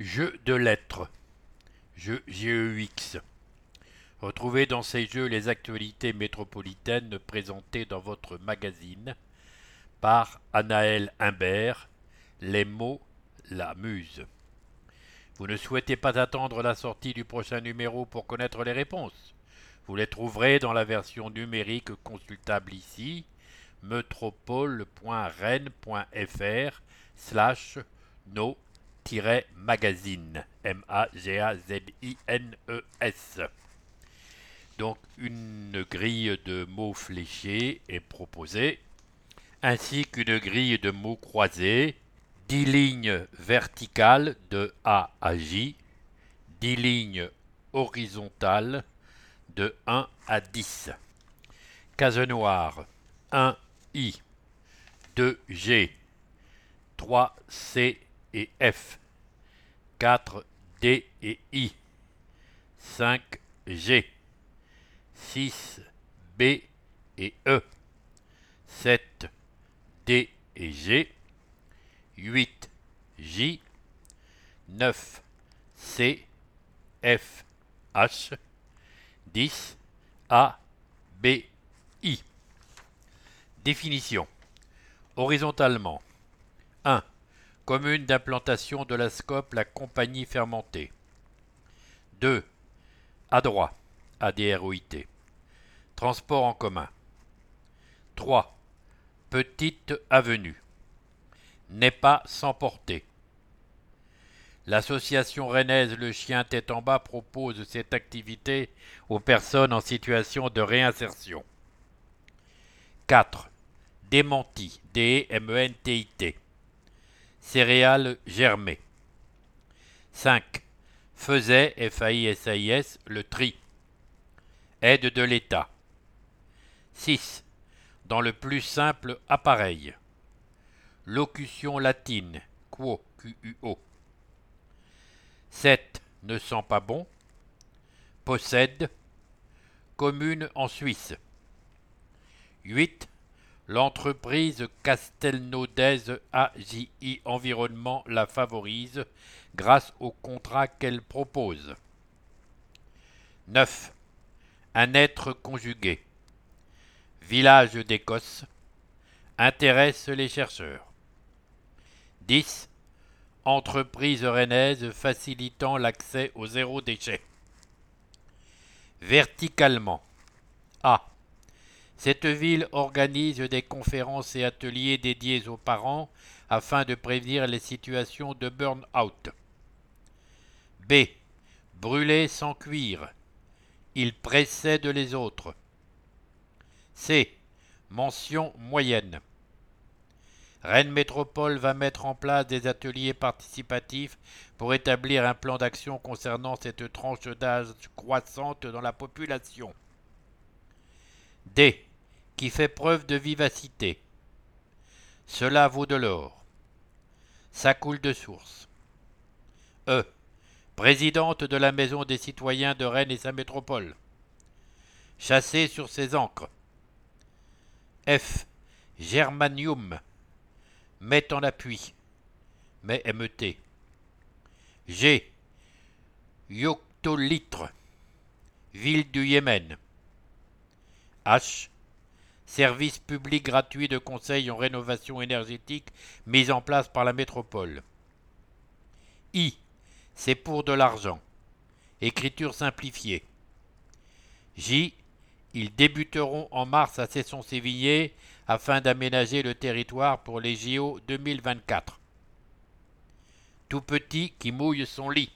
Jeux de lettres. Jeux GEX. Retrouvez dans ces jeux les actualités métropolitaines présentées dans votre magazine par Anaël Imbert, Les mots, la muse. Vous ne souhaitez pas attendre la sortie du prochain numéro pour connaître les réponses. Vous les trouverez dans la version numérique consultable ici, metropole.rennes.fr slash nos magazine M-A-G-A-Z-I-N-E-S. Donc une grille de mots fléchés est proposée, ainsi qu'une grille de mots croisés, 10 lignes verticales de A à J, 10 lignes horizontales de 1 à 10. Case noire 1 I, 2 G, 3 C et F, 4 D et I, 5 G, 6 B et E, 7 D et G, 8 J, 9 C, F, H, 10 A, B, I. Définition. Horizontalement. 1 commune d'implantation de la SCOP La Compagnie Fermentée. 2. Adroit, ADROIT. Transport en commun. 3. Petite avenue. N'est pas sans portée. L'association rennaise Le Chien Tête en Bas propose cette activité aux personnes en situation de réinsertion. 4. Démenti, D-E-M-E-N-T-I-T céréales germées. 5. Faisait, FAI-SAIS, le tri. Aide de l'État. 6. Dans le plus simple appareil. Locution latine, quo, QUO. 7. Ne sent pas bon. Possède. Commune en Suisse. 8. L'entreprise castelnaudaise AJI Environnement la favorise grâce au contrat qu'elle propose. 9. Un être conjugué. Village d'Écosse. Intéresse les chercheurs. 10. Entreprise rennaise facilitant l'accès au zéro déchet. Verticalement. A. Cette ville organise des conférences et ateliers dédiés aux parents afin de prévenir les situations de burn-out. B. Brûler sans cuire. Il précède les autres. C. Mention moyenne. Rennes Métropole va mettre en place des ateliers participatifs pour établir un plan d'action concernant cette tranche d'âge croissante dans la population. D qui fait preuve de vivacité. Cela vaut de l'or. Ça coule de source. E. Présidente de la Maison des citoyens de Rennes et sa métropole. Chassée sur ses ancres. F. Germanium. Met en appui. Mais MET. G. Yoctolitre. Ville du Yémen. H service public gratuit de conseil en rénovation énergétique mis en place par la métropole. I. C'est pour de l'argent. Écriture simplifiée. J. Ils débuteront en mars à Cesson-Sévigné afin d'aménager le territoire pour les JO 2024. Tout petit qui mouille son lit.